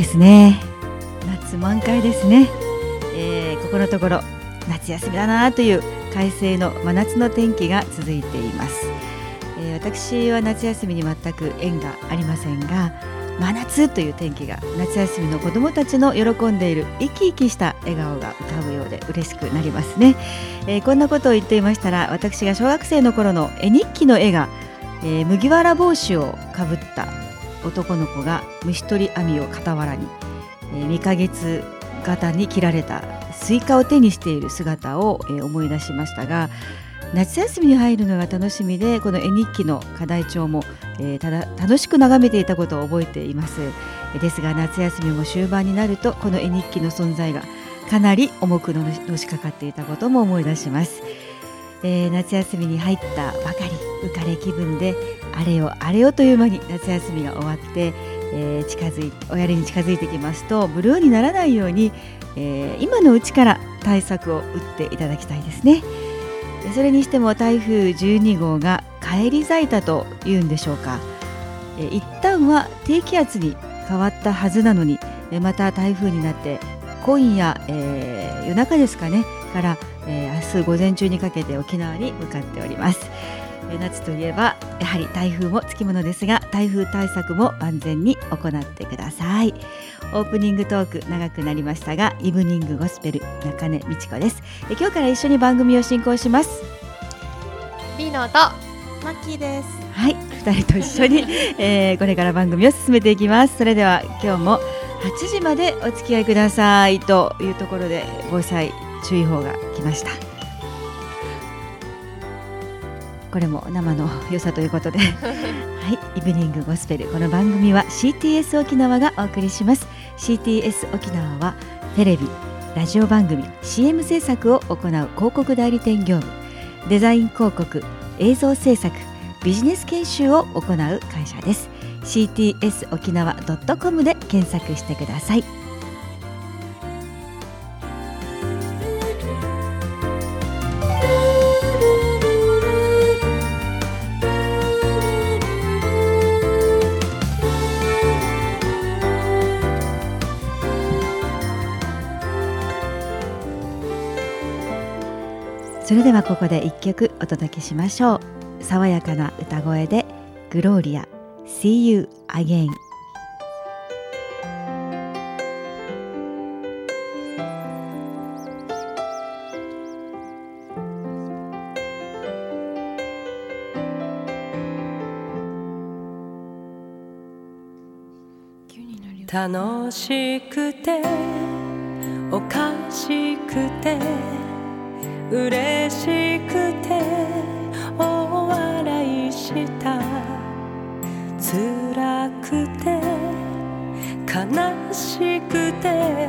ですね。夏満開ですね、えー、ここのところ夏休みだなという快晴の真夏の天気が続いています、えー、私は夏休みに全く縁がありませんが真夏という天気が夏休みの子どもたちの喜んでいる生き生きした笑顔が浮かぶようで嬉しくなりますね、えー、こんなことを言っていましたら私が小学生の頃の絵日記の絵が、えー、麦わら帽子をかぶった男の子が虫取り網を傍らに、えー、三日月型に切られたスイカを手にしている姿を、えー、思い出しましたが夏休みに入るのが楽しみでこの絵日記の課題帳も、えー、ただ楽しく眺めていたことを覚えています。ですが夏休みも終盤になるとこの絵日記の存在がかなり重くのしかかっていたことも思い出します、えー、夏休みに入ったばかり浮かれ気分であれよあれよという間に夏休みが終わって、えー、近づいおやりに近づいてきますとブルーにならないように、えー、今のうちから対策を打っていただきたいですねそれにしても台風12号が返り咲いたというんでしょうか、えー、一旦は低気圧に変わったはずなのにまた台風になって今夜、えー、夜中ですかねから、えー、明日午前中にかけて沖縄に向かっております。夏といえばやはり台風もつきものですが台風対策も万全に行ってください。オープニングトーク長くなりましたがイブニングゴスペル中根美智子です。今日から一緒に番組を進行します。ビノとマッキーです。はい二人と一緒に、えー、これから番組を進めていきます。それでは今日も8時までお付き合いくださいというところで防災注意報が来ましたこれも生の良さということで。はいイブニングゴスペル。この番組は CTS 沖縄がお送りします。CTS 沖縄はテレビラジオ番組 CM 制作を行う広告代理店業務。デザイン広告映像制作ビジネス研修を行う会社です。CTS 沖縄 .com で検索してくださいではここで一曲お届けしましょう。爽やかな歌声でグローリア See You Again. 楽しくておかしくて嬉しくてお笑いした。辛くて悲しくて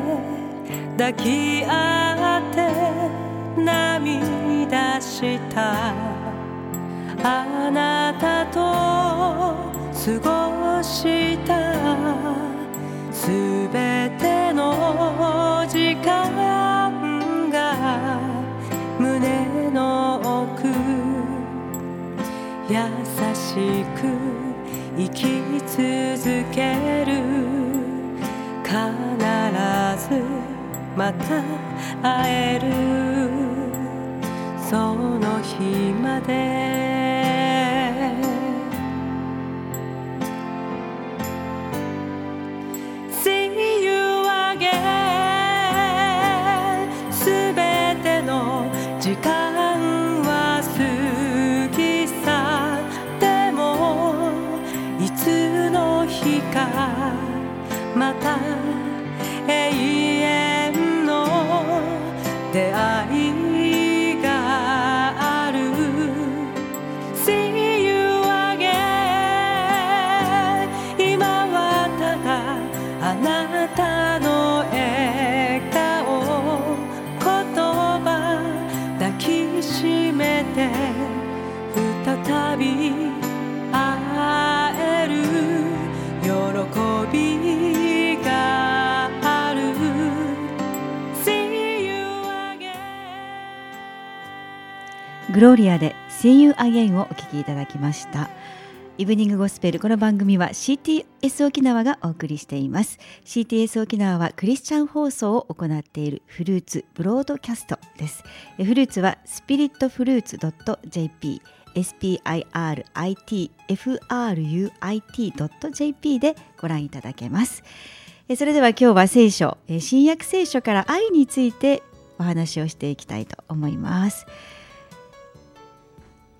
抱き合って涙した。あなたと過ごした。すべての時間。胸の奥優しく生き続ける必ずまた会えるその日までグローリアで See You Again をお聴きいただきました。イブニングゴスペルこの番組は CTS 沖縄がお送りしています。CTS 沖縄はクリスチャン放送を行っているフルーツブロードキャストです。フルーツはスピリットフルーツ .jp spiritfruit.jp でご覧いただけます。それでは今日は聖書新約聖書から愛についてお話をしていきたいと思います、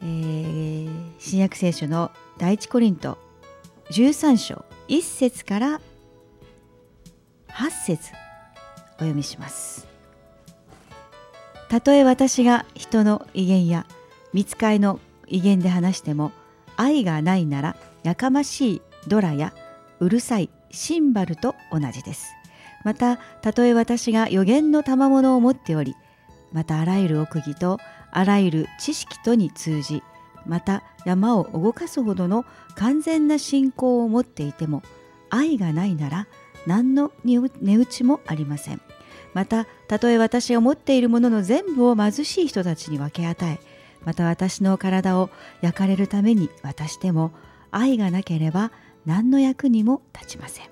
えー、新約聖書の第一コリント13章1節から8節お読みします。たとえ私が人の威厳や見つかいの威厳で話しても愛がないならやかましいドラやうるさいシンバルと同じです。またたとえ私が予言の賜物を持っておりまたあらゆる奥義とあらゆる知識とに通じまた山を動かすほどの完全な信仰を持っていても愛がないなら何の値打ちもありません。またたとえ私が持っているものの全部を貧しい人たちに分け与えまた私の体を焼かれるために渡しても愛がなければ何の役にも立ちません。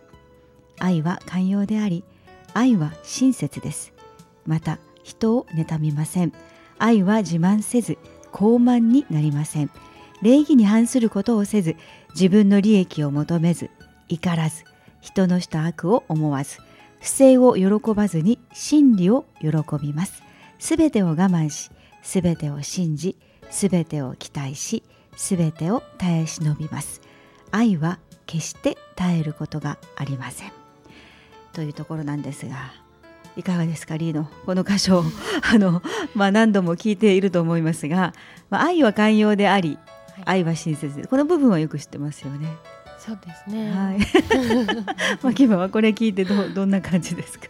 愛は寛容であり愛は親切です。また人を妬みません。愛は自慢せず高慢になりません。礼儀に反することをせず自分の利益を求めず怒らず人のした悪を思わず不正を喜ばずに真理を喜びます。すべてを我慢しすべてを信じすべてを期待しすべてを耐え忍びます。愛は決して耐えることがありません。というところなんですが。いかがですかリーノこの箇所を あの、まあ、何度も聞いていると思いますが、まあ、愛は寛容であり、愛は親切でこの部分はよく知ってますよね。そうですね。はい。まあ、キバはこれ聞いてどどんな感じですか？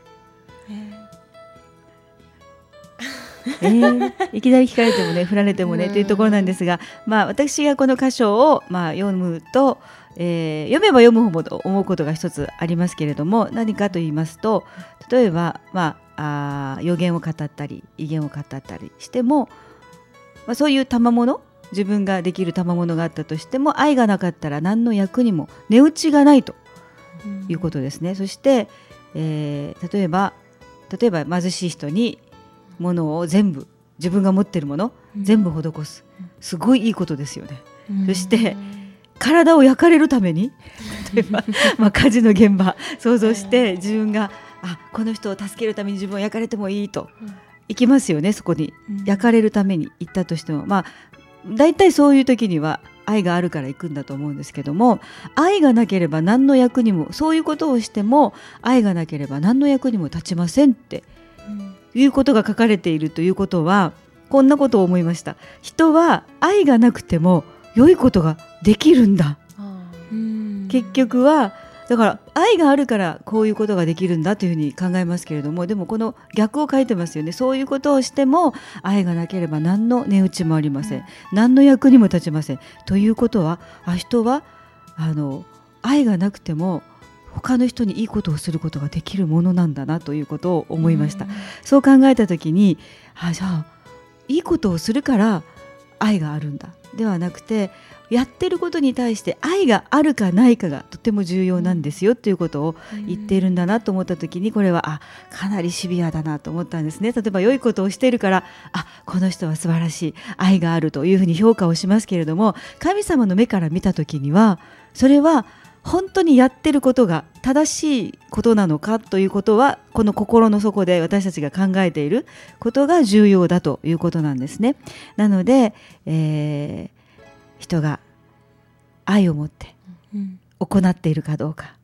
えー、いきなり聞かれてもね振られてもねというところなんですが、まあ、私がこの箇所を、まあ、読むと、えー、読めば読むほど思うことが一つありますけれども何かと言いますと例えば、まあ、あ予言を語ったり威厳を語ったりしても、まあ、そういう賜物自分ができる賜物があったとしても愛がなかったら何の役にも値打ちがないということですね。そして、えー、例えば例えば貧しい人にものを全部自分が持ってるもの、うん、全部施すすごいいいことですよね。うん、そして体を焼かれるために？例えばまあ火事の現場想像して自分があこの人を助けるために自分を焼かれてもいいと。行きますよねそこに。焼かれるために行ったとしても。まあ大体そういう時には愛があるから行くんだと思うんですけども愛がなければ何の役にもそういうことをしても愛がなければ何の役にも立ちませんっていうことが書かれているということはこんなことを思いました。人は愛がなくても良いことができるんだ。結局はだから愛があるからこういうことができるんだというふうに考えますけれどもでもこの逆を書いてますよね。そういうことをしても愛がなければ何の値打ちもありません、何の役にも立ちません。ということはあ人はあの愛がなくても他の人にいいことをすることができるものなんだなということを思いました、そう考えた時にあじゃあいいことをするから愛があるんだではなくてやってることに対して愛があるかないかがとても重要なんですよということを言っているんだなと思った時にこれはあかなりシビアだなと思ったんですね。例えば良いことをしているからあこの人は素晴らしい愛があるというふうに評価をしますけれども神様の目から見た時にはそれは本当にやってることが正しいことなのかということはこの心の底で私たちが考えていることが重要だということなんですね。なので、えー、人が愛を持って行っているかどうか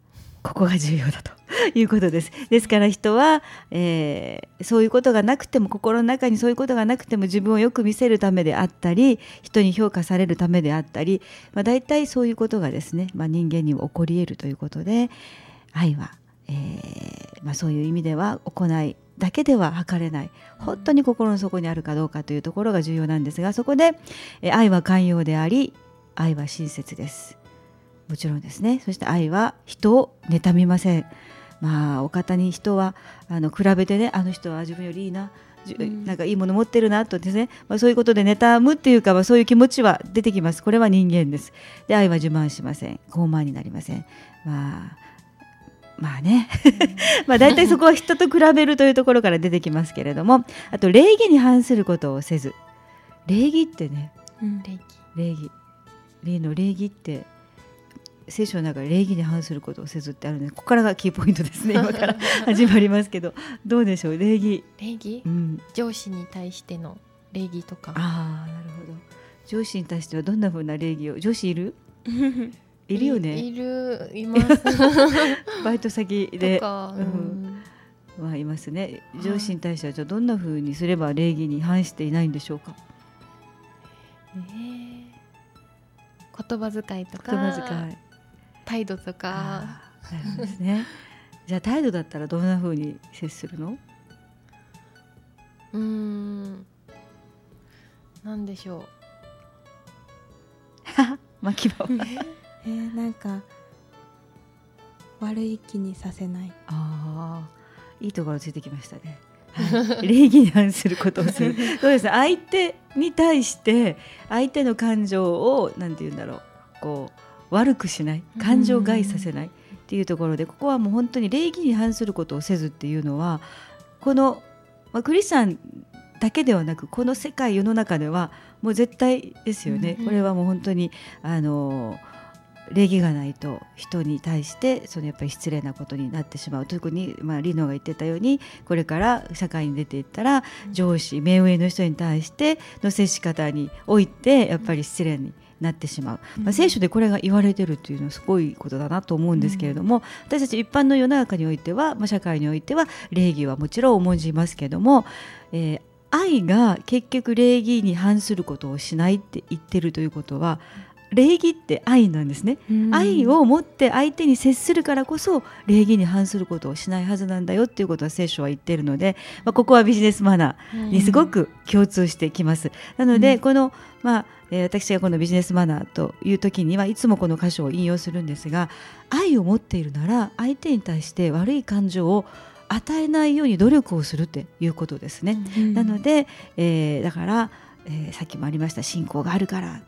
ここが重要だということです。ですから人は、えー、そういうことがなくても心の中にそういうことがなくても自分をよく見せるためであったり人に評価されるためであったり、まあ、大体そういうことがですね、まあ、人間にも起こり得るということで愛は、えー、まあ、そういう意味では行いだけでは測れない本当に心の底にあるかどうかというところが重要なんですがそこで、え愛は寛容であり愛は親切です。もちろんですね。そして愛は人を妬みません。まあお方に人はあの比べてねあの人は自分よりいいな。なんかいいもの持ってるなとですね、まあ、そういうことで妬むっていうか、まあ、そういう気持ちは出てきます。これは人間です。で愛は自慢しません。傲慢になりません。まあまあね。まあ大体そこは人と比べるというところから出てきますけれども。あと礼儀に反することをせず。礼儀ってね。うん礼儀。礼儀。礼の礼儀って聖書の中で礼儀に反することをせずってあるのでここからがキーポイントですね。今から始まりますけど。どうでしょう？礼儀、礼儀？うん、上司に対しての礼儀とか。ああなるほど。上司に対してはどんな風な礼儀を？上司いる？いるよいね。いるいます。バイト先で。とか、ううん。んはいますね。はい。上司に対してはじゃあどんな風にすれば礼儀に反していないんでしょうか？ねえ言葉遣いとか。言葉遣い態度とかあですね じゃあ態度だったらどんな風に接するの？うーんなんでしょ 巻き場はえーなんか悪い気にさせないああいいところついてきましたね。はい、礼儀に反することをする。そうです？ね。相手に対して相手の感情をなんて言うんだろう。こう悪くしない、感情害させないっていうところで、ここはもう本当に礼儀に反することをせずっていうのは、このまあクリスチャンだけではなく、この世界世の中ではもう絶対ですよね。うんこれはもう本当にあの礼儀がないと人に対してそのやっぱり失礼なことになってしまう。特に、まあ、リノが言ってたようにこれから社会に出ていったら上司目上の人に対しての接し方においてやっぱり失礼になってしまう、まあ、聖書でこれが言われてるっていうのはすごいことだなと思うんですけれども、私たち一般の世の中においては、まあ、社会においては礼儀はもちろん重んじますけども、えー愛が結局礼儀に反することをしないって言ってるということは礼儀って愛なんですね、愛を持って相手に接するからこそ礼儀に反することをしないはずなんだよっていうことは聖書は言っているので、まあ、ここはビジネスマナーにすごく共通してきます。なので、うんこの、まあえー私がこのビジネスマナーという時にはいつもこの箇所を引用するんですが愛を持っているなら相手に対して悪い感情を与えないように努力をするっていうことですね。なので、えーだから、えーさっきもありました信仰があるから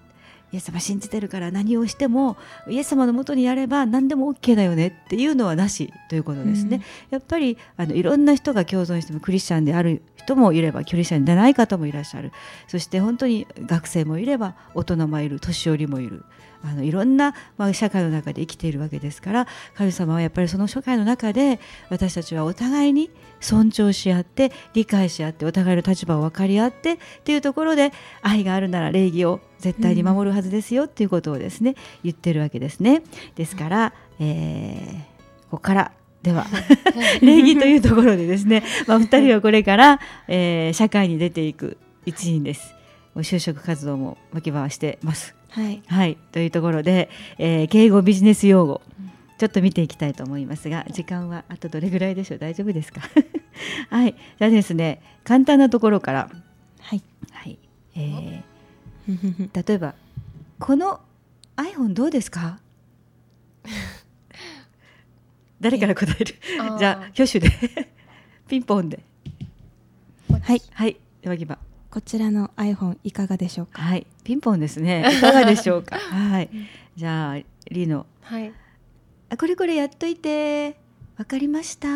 イエス様信じてるから何をしてもイエス様のもとにやれば何でも OK だよねっていうのはなしということですね。やっぱりあのいろんな人が共存してもクリスチャンである人もいればクリスチャンでない方もいらっしゃる。そして本当に学生もいれば大人もいる年寄りもいるあのいろんな、まあ、社会の中で生きているわけですから神様はやっぱりその社会の中で私たちはお互いに尊重し合って理解し合ってお互いの立場を分かり合ってっていうところで愛があるなら礼儀を絶対に守るはずですよっていうことをですね、言ってるわけですね。ですから、えーここからでは 礼儀というところでですね、まあ、2人はこれから、えー社会に出ていく一員です。就職活動も巻き回してます。はい。はい、というところで、えー敬語ビジネス用語。ちょっと見ていきたいと思いますが時間はあとどれぐらいでしょう？大丈夫ですか？はい。じゃあですね簡単なところから、はい。はい。えー 例えばこの iPhone どうですか？誰から答える？じゃあ挙手で。ピンポンで。はい。はい。ではぎばこちらの iPhone いかがでしょうか？はいピンポンですね。いかがでしょうか？はい。じゃあリノはい。あこれこれやっといて。わかりました。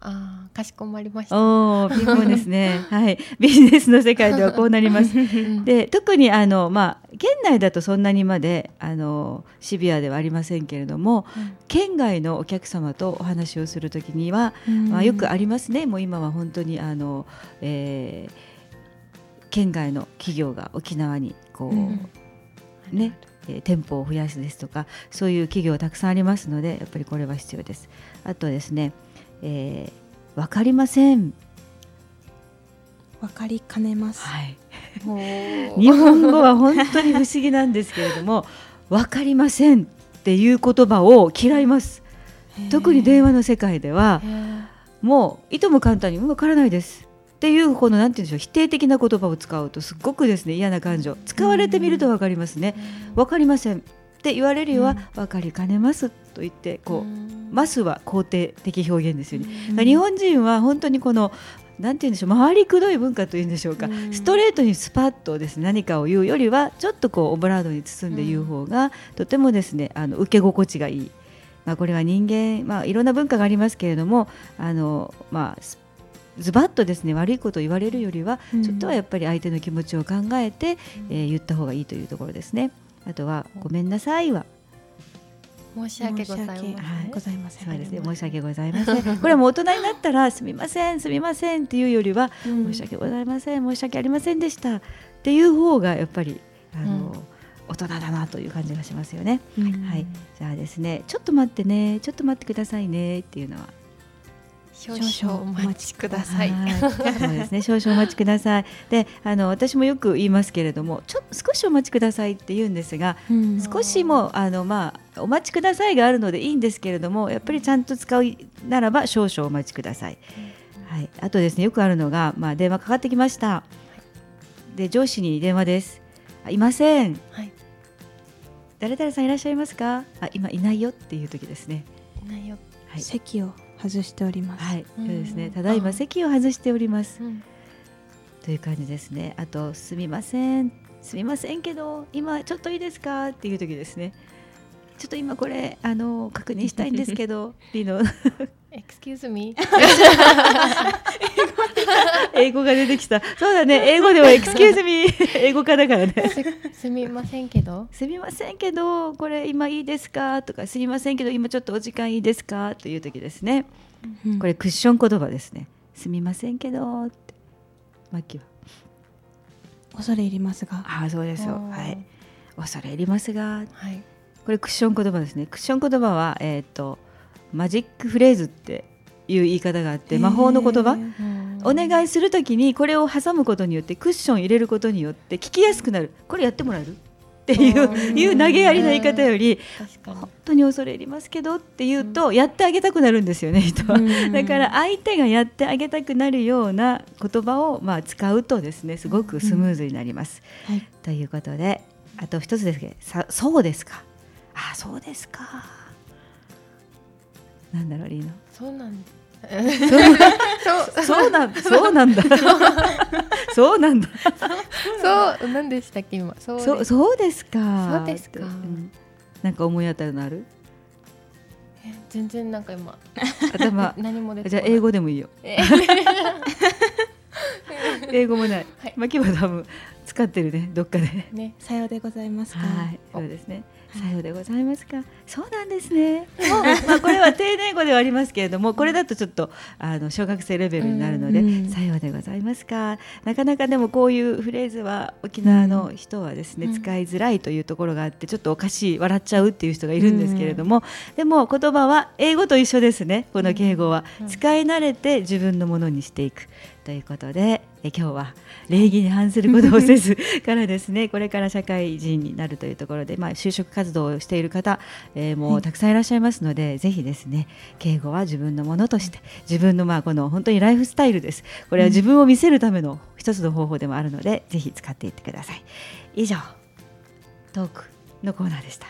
あーかしこまりました。おおピンポンですね。はい。ビジネスの世界ではこうなります。う んで特にあのまあ県内だとそんなにまであのシビアではありませんけれどもうん。県外のお客様とお話をするときには、うんまあ、よくありますねもう今は本当にあの、えー県外の企業が沖縄にこう、うん。ね、えー店舗を増やすですとかそういう企業たくさんありますのでやっぱりこれは必要です。あとですね、えー、分かりません、わかりかねます。はい、日本語は本当に不思議なんですけれども 分かりませんっていう言葉を嫌います。特に電話の世界ではもういとも簡単に分からないですっていうこのなんて言うんでしょう否定的な言葉を使うとすっごくですね嫌な感情。使われてみると分かりますね。分かりません。って言われるよりは分かりかねますと言ってこう、ん。ますは肯定的表現ですよね、うん。日本人は本当にこのなんて言うんでしょう回りくどい文化というんでしょうか、うん。ストレートにスパッとですね何かを言うよりはちょっとこうオブラードに包んで言う方が、とてもですねあの受け心地がいい、まあ、これは人間、まあ、いろんな文化がありますけれどもあの、まあ、すズバッとですね悪いことを言われるよりは、うん。ちょっとはやっぱり相手の気持ちを考えて、えー言った方がいいというところですね。あとは「ごめんなさいは」申し訳ございません、申し訳ございません。そうですね申し訳ございません。これはもう大人になったら「すみませんすみません」っていうよりはうん。申し訳ございません申し訳ありませんでした。っていう方がやっぱりあの、うん。大人だなという感じがしますよね。うん。はい、じゃあですねちょっと待ってねちょっと待ってくださいねっていうのは少々お待ちくださいはいそうですね少々お待ちくださいであの私もよく言いますけれどもちょ少しお待ちくださいって言うんですがうん少しもあのまあお待ちくださいがあるのでいいんですけれどもやっぱりちゃんと使うならば少々お待ちください。はい、あとですねよくあるのが、まあ、電話かかってきました。で上司に電話です。あいません。はい誰々さんいらっしゃいますか？あ今いないよっていう時ですね。いないよ、はい。席を外しております。はい、そうですね。うんただいまあ席を外しております。うんという感じですね。あとすみません。すみませんけど今ちょっといいですか？っていう時ですね。ちょっと今これあの確認したいんですけど、リノ Excuse me 英語が出てきた。そうだね。英語では excuse me 英語科だからね。すすみませんけどすみませんけどこれ今いいですか？とかすみませんけど今ちょっとお時間いいですか？という時ですね。うんこれクッション言葉ですね。すみませんけどって。マッキーは？恐れ入りますが、ああそうですよ。はい。恐れ入りますがはいこれクッション言葉ですね。クッション言葉はえっ、とマジックフレーズっていう言い方があって魔法の言葉？うん。お願いするときにこれを挟むことによってクッション入れることによって聞きやすくなる。これやってもらえる？っていううん。いう投げやりな言い方より。本当に恐れ入りますけどって言うとやってあげたくなるんですよね人は。うん。だから相手がやってあげたくなるような言葉をまあ使うとですねすごくスムーズになります。はい、ということであと一つですけどさそうですか。あそうですかなんだろうリーノそうなんだ。そうそうなんそうなんだ。そうなんだ。そう何でしたっけ今？そうそうですか。そうですか。なんか思い当たるのある？え全然なんか今。頭。何もじゃ英語でもいいよ。え。英語もない、はい。マキは多分使ってるねどっかで。ねさようでございますか。はいそうですね。はいさようでございますか。そうなんですね。もうまあこれは丁寧語ではありますけれどもこれだとちょっとあの小学生レベルになるのでうんさようでございますか。なかなかでもこういうフレーズは沖縄の人はですね、うん。使いづらいというところがあってちょっとおかしい笑っちゃうっていう人がいるんですけれども、でも言葉は英語と一緒ですねこの敬語は、うん。使い慣れて自分のものにしていくということでえ今日は礼儀に反することをせずからですね これから社会人になるというところで、まあ、就職活動をしている方、えーもうたくさんいらっしゃいますので、ぜひですね敬語は自分のものとして自分のまあこの本当にライフスタイルです。これは自分を見せるための一つの方法でもあるので、ぜひ使っていってください。以上トークのコーナーでした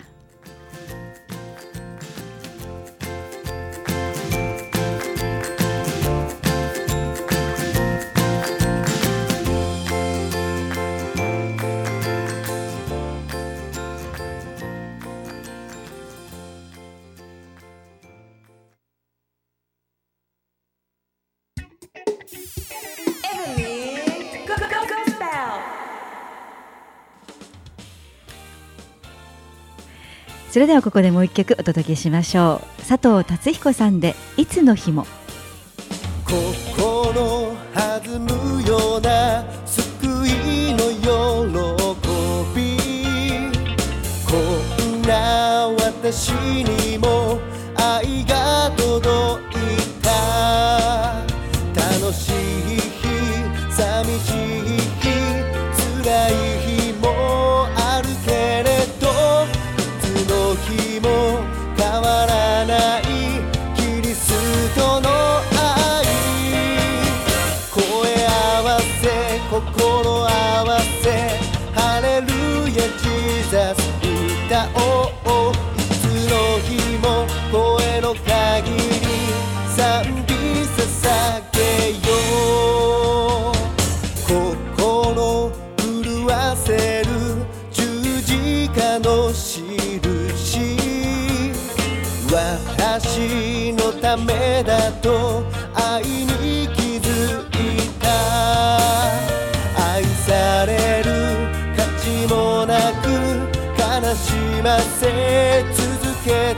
それではここでもう一曲お届けしましょう。佐藤達彦さんでいつの日も。心弾むような救いの喜び。こんな私にもと愛に気づいた。愛される価値もなく悲しませ続けた。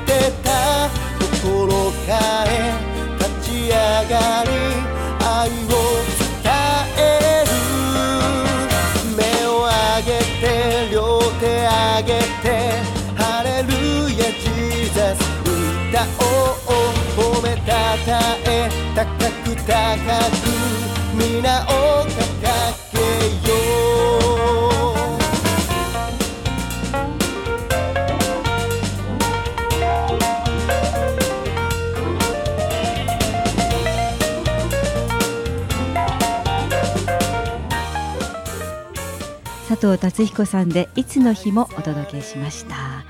藤達彦さんでいつの日もお届けしました。は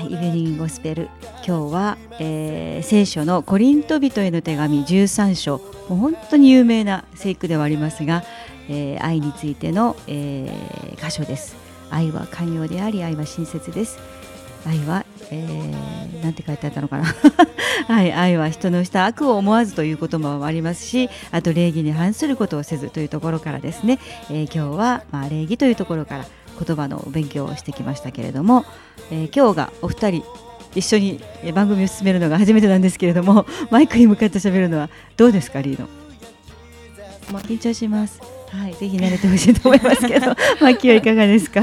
い、イベリングゴスペル。今日は、えー聖書のコリント人への手紙13章。もう本当に有名な聖句ではありますが、えー愛についての、えー箇所です。愛は寛容であり愛は親切です。愛は、えーなんて書いてあったのかな。はい、愛は人のした悪を思わずという言葉もありますしあと礼儀に反することをせずというところからですね、えー今日は、まあ、礼儀というところから言葉の勉強をしてきましたけれども、えー今日がお二人一緒にえー番組を進めるのが初めてなんですけれども マイクに向かって喋るのはどうですかリーノま緊張します。はいぜひ慣れてほしいと思いますけど マッキーはいかがですか？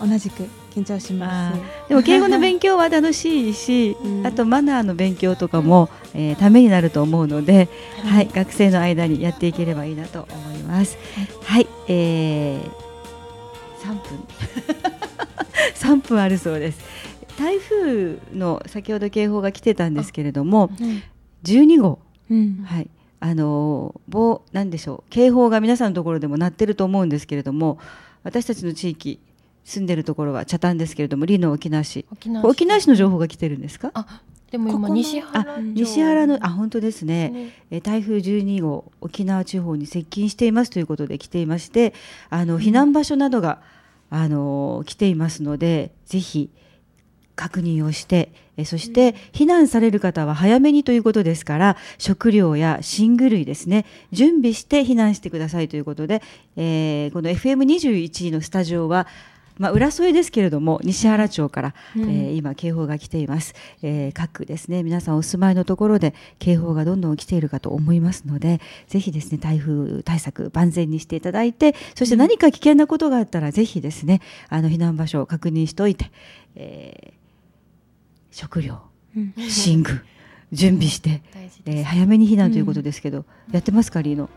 同じく緊張します。でも敬語の勉強は楽しいし、うん。あとマナーの勉強とかも、えーためになると思うので、はい、学生の間にやっていければいいなと思います。はい、えー、3分。3分あるそうです。台風の先ほど警報が来てたんですけれども、うん12号、うん。はい、あのー棒なんでしょう。警報が皆さんのところでも鳴ってると思うんですけれども私たちの地域住んでるところは北谷ですけれどもリノ沖縄市。沖沖縄市の情報が来てるんですか？あでも今西原西原のあ本当ですね。ね。えー台風12号沖縄地方に接近していますということで来ていましてあの避難場所などが、あのー来ていますのでぜひ確認をしてえーそして避難される方は早めにということですから食料や寝具類ですね準備して避難してくださいということで、えーこの FM21 のスタジオはまあ、浦添ですけれども西原町から、えー今警報が来ています、えー各ですね皆さんお住まいのところで警報がどんどん来ているかと思いますのでぜひですね台風対策万全にしていただいてそして何か危険なことがあったら、ぜひですねあの避難場所を確認しておいて、えー食料うん。寝具準備して、大事えーです早めに避難ということですけど、やってますかリーノ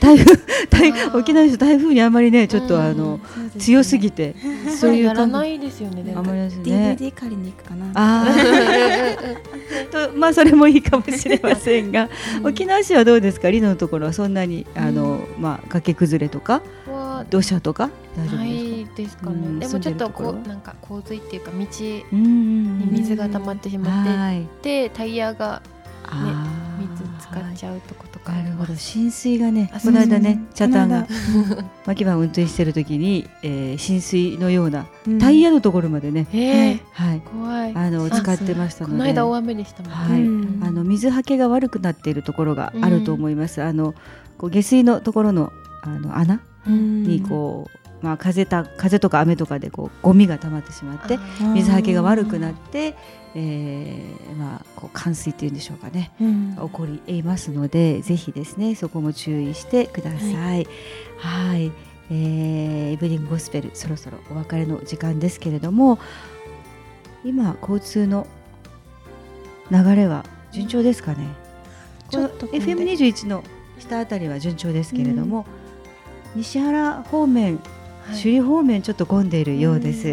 台風 台沖縄の人台風にあんまりねちょっとうん。あの、そうですね。強すぎてそういうやら感ないですよねあんまりですね。DVD 借りに行くかな。あー。とまあそれもいいかもしれませんが、沖縄市はどうですかリノのところはそんなにあの、まあ崖崩れとかは土砂とか？大丈夫なですか？いですかうんねでもちょっとこうなんか洪水っていうか道にうんうんうん水が溜まってしまってはい。でタイヤがあー。水使っちゃうとことかあなるほど。浸水がねあこの間ねうんチャタンがこ牧場 運転してる時に、えー浸水のようなうん。タイヤのところまでね、え。ーはい。怖い。あの使ってましたので。この間大雨でしたもんね。はい。うん。あの水はけが悪くなっているところがあると思います。あのこう下水のところのあの穴うん。にこう、まあ風た風とか雨とかでこうゴミが溜まってしまってうん水はけが悪くなって、えーまあこう冠水っていうんでしょうかねうん。起こりますのでぜひですねそこも注意してください。はい。えー、イブニングゴスペルそろそろお別れの時間ですけれども今交通の流れは順調ですかね？ちょっと混んで。FM21 の下あたりは順調ですけれども、西原方面、はい首里方面ちょっと混んでいるようです、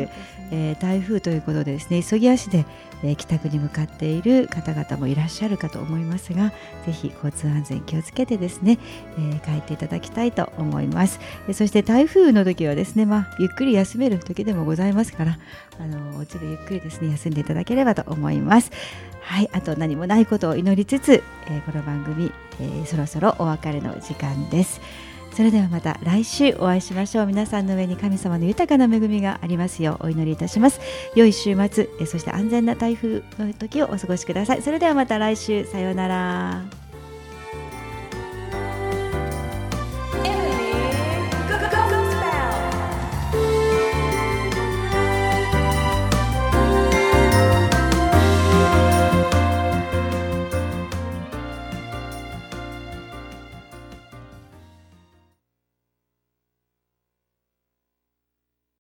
えー台風ということでですね急ぎ足で、えー帰宅に向かっている方々もいらっしゃるかと思いますがぜひ交通安全気をつけてですね、えー帰っていただきたいと思います。えーそして台風の時はですね、まあ、ゆっくり休める時でもございますからあのお家でゆっくりですね休んでいただければと思います。はいあと何もないことを祈りつつ、えーこの番組、えーそろそろお別れの時間ですそれではまた来週お会いしましょう。皆さんの上に神様の豊かな恵みがありますようお祈りいたします。良い週末えそして安全な台風の時をお過ごしください。それではまた来週。さようなら。